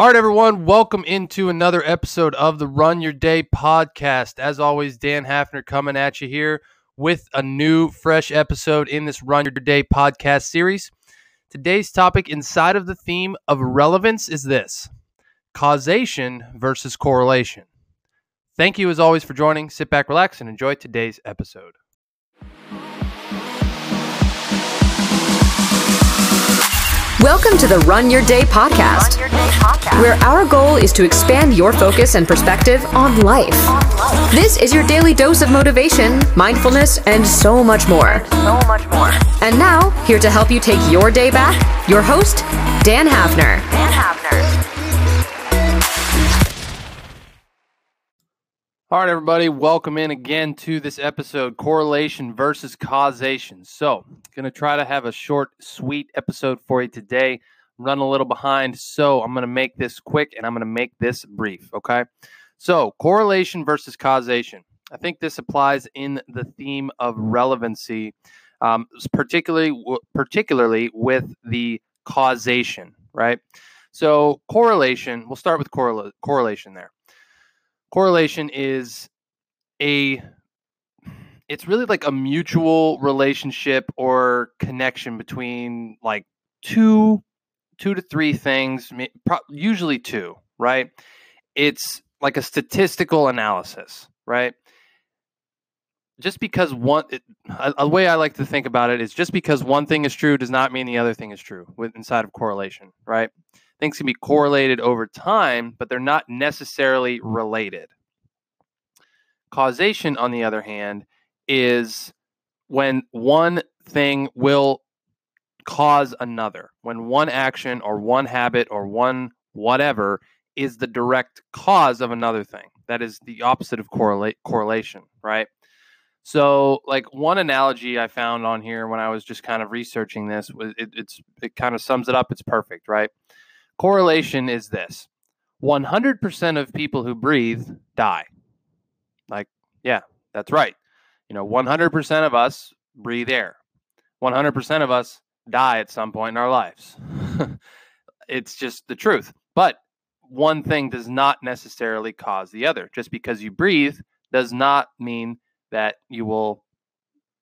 All right, everyone, welcome into another episode of the Run Your Day podcast. As always, Dan Hafner coming at you here with a new, fresh episode in this Run Your Day podcast series. Today's topic inside of the theme of relevance is this causation versus correlation. Thank you, as always, for joining. Sit back, relax, and enjoy today's episode. Welcome to the Run Your Day podcast, Your Day podcast. where our goal is to expand your focus and perspective on life. This is your daily dose of motivation, mindfulness, and so much more. so much more. And now, here to help you take your day back, your host, Dan Hafner. Dan Hafner. All right, everybody, welcome in again to this episode correlation versus causation. So, going to try to have a short, sweet episode for you today. Running a little behind, so I'm going to make this quick and I'm going to make this brief. Okay. So, correlation versus causation. I think this applies in the theme of relevancy, um, particularly particularly with the causation, right? So, correlation. We'll start with correla- correlation there correlation is a it's really like a mutual relationship or connection between like two two to three things usually two right? It's like a statistical analysis right? Just because one it, a, a way i like to think about it is just because one thing is true does not mean the other thing is true with inside of correlation right things can be correlated over time, but they're not necessarily related. Causation, on the other hand, is when one thing will cause another, when one action or one habit or one whatever is the direct cause of another thing. That is the opposite of correlate correlation, right? So, like one analogy I found on here when I was just kind of researching this was it, it's it kind of sums it up. It's perfect, right? Correlation is this 100% of people who breathe die. Like, yeah, that's right. You know, 100% of us breathe air, 100% of us die at some point in our lives. it's just the truth. But one thing does not necessarily cause the other. Just because you breathe does not mean that you will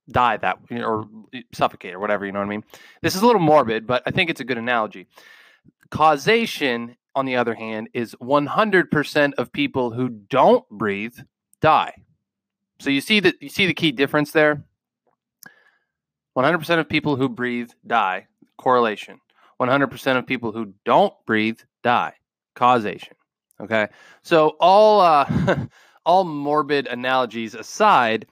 die that or suffocate or whatever, you know what I mean? This is a little morbid, but I think it's a good analogy. Causation, on the other hand, is 100% of people who don't breathe die. So you see that you see the key difference there. 100% of people who breathe die. Correlation. 100% of people who don't breathe die. Causation. Okay. So all uh, all morbid analogies aside,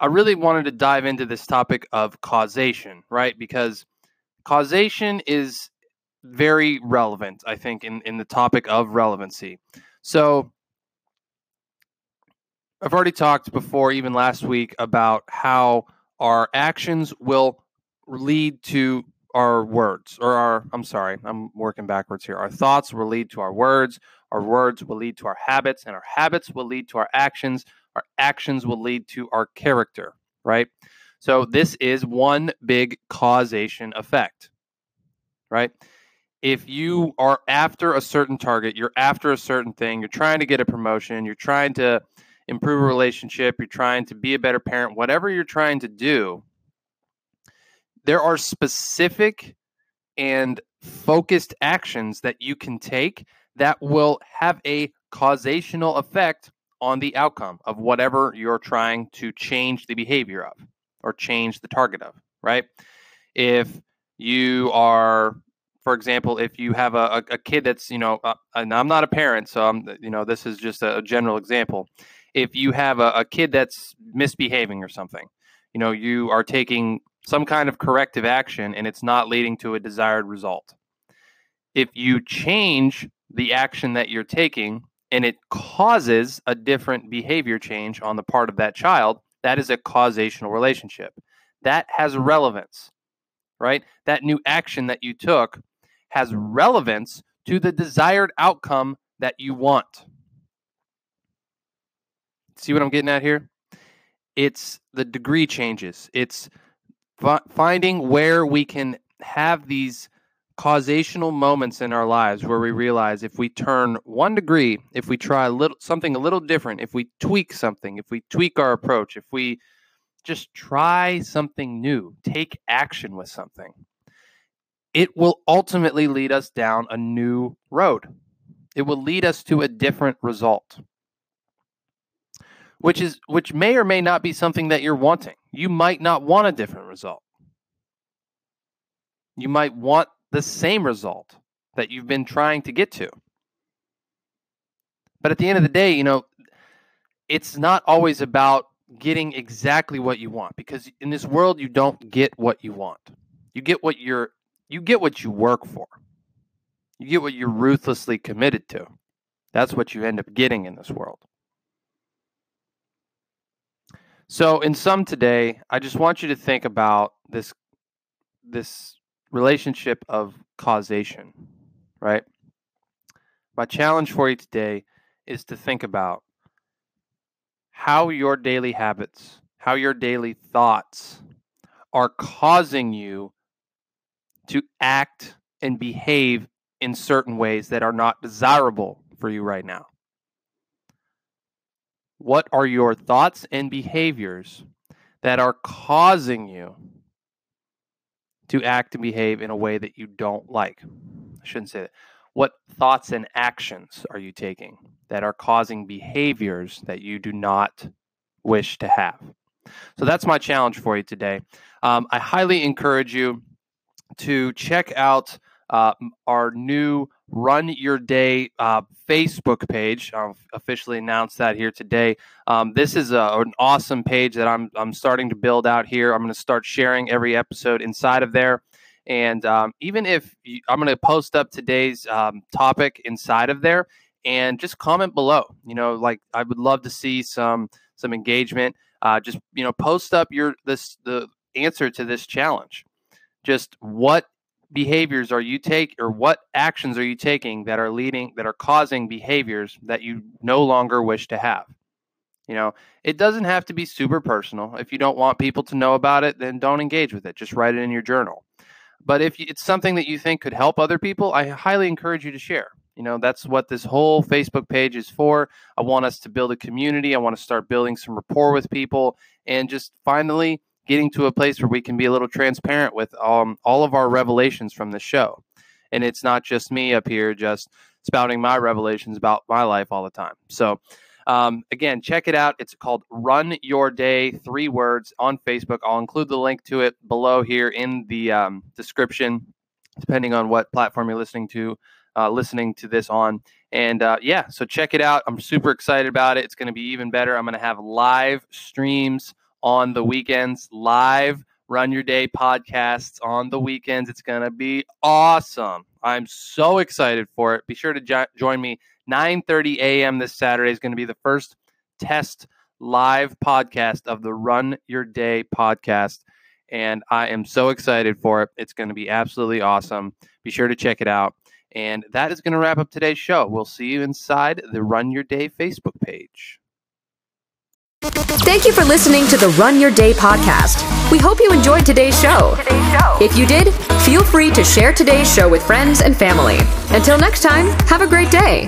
I really wanted to dive into this topic of causation, right? Because causation is very relevant, I think, in, in the topic of relevancy. So, I've already talked before, even last week, about how our actions will lead to our words, or our, I'm sorry, I'm working backwards here. Our thoughts will lead to our words, our words will lead to our habits, and our habits will lead to our actions. Our actions will lead to our character, right? So, this is one big causation effect, right? If you are after a certain target, you're after a certain thing, you're trying to get a promotion, you're trying to improve a relationship, you're trying to be a better parent, whatever you're trying to do, there are specific and focused actions that you can take that will have a causational effect on the outcome of whatever you're trying to change the behavior of or change the target of, right? If you are for example, if you have a, a kid that's, you know, uh, and I'm not a parent, so I'm, you know, this is just a, general example. If you have a, a kid that's misbehaving or something, you know, you are taking some kind of corrective action and it's not leading to a desired result. If you change the action that you're taking and it causes a different behavior change on the part of that child, that is a causational relationship. That has relevance, right? That new action that you took has relevance to the desired outcome that you want. See what I'm getting at here? It's the degree changes. It's finding where we can have these causational moments in our lives where we realize if we turn one degree, if we try a little something a little different, if we tweak something, if we tweak our approach, if we just try something new, take action with something, it will ultimately lead us down a new road. It will lead us to a different result. Which is which may or may not be something that you're wanting. You might not want a different result. You might want the same result that you've been trying to get to. But at the end of the day, you know, it's not always about getting exactly what you want because in this world you don't get what you want. You get what you're you get what you work for. You get what you're ruthlessly committed to. That's what you end up getting in this world. So in sum today, I just want you to think about this this relationship of causation, right? My challenge for you today is to think about how your daily habits, how your daily thoughts are causing you to act and behave in certain ways that are not desirable for you right now. What are your thoughts and behaviors that are causing you to act and behave in a way that you don't like. I shouldn't say that. What thoughts and actions are you taking that are causing behaviors that you do not wish to have? So that's my challenge for you today. Um, I highly encourage you to check out uh, our new Run Your Day uh, Facebook page. I'll officially announce that here today. Um, this is a, an awesome page that I'm, I'm starting to build out here. I'm going to start sharing every episode inside of there. And um, even if you, I'm going to post up today's um, topic inside of there and just comment below, you know, like I would love to see some some engagement. Uh, just you know, post up your this the answer to this challenge. Just what behaviors are you take or what actions are you taking that are leading that are causing behaviors that you no longer wish to have? You know it doesn't have to be super personal. If you don't want people to know about it then don't engage with it. Just write it in your journal. But if it's something that you think could help other people i highly encourage you to share. You know that's what this whole facebook page is for. I want us to build a community. I want to start building some rapport with people and just finally getting to a place where we can be a little transparent with um, all of our revelations from the show. And it's not just me up here just spouting my revelations about my life all the time. So, um, again, check it out. It's called Run Your Day, three words on Facebook. I'll include the link to it below here in the um, description, depending on what platform you're listening to. Uh, listening to this on. And uh, yeah, so check it out. I'm super excited about it. It's going to be even better. I'm going to have live streams on the weekends, live Run Your Day podcasts on the weekends. It's going to be awesome. I'm so excited for it. Be sure to jo- join me 9:30 a.m. this Saturday is going to be the first test live podcast of the Run Your Day podcast and I am so excited for it. It's going to be absolutely awesome. Be sure to check it out. And that is going to wrap up today's show. We'll see you inside the Run Your Day Facebook page. Thank you for listening to the Run Your Day podcast. We hope you enjoyed today's show. If you did, feel free to share today's show with friends and family. Until next time, have a great day.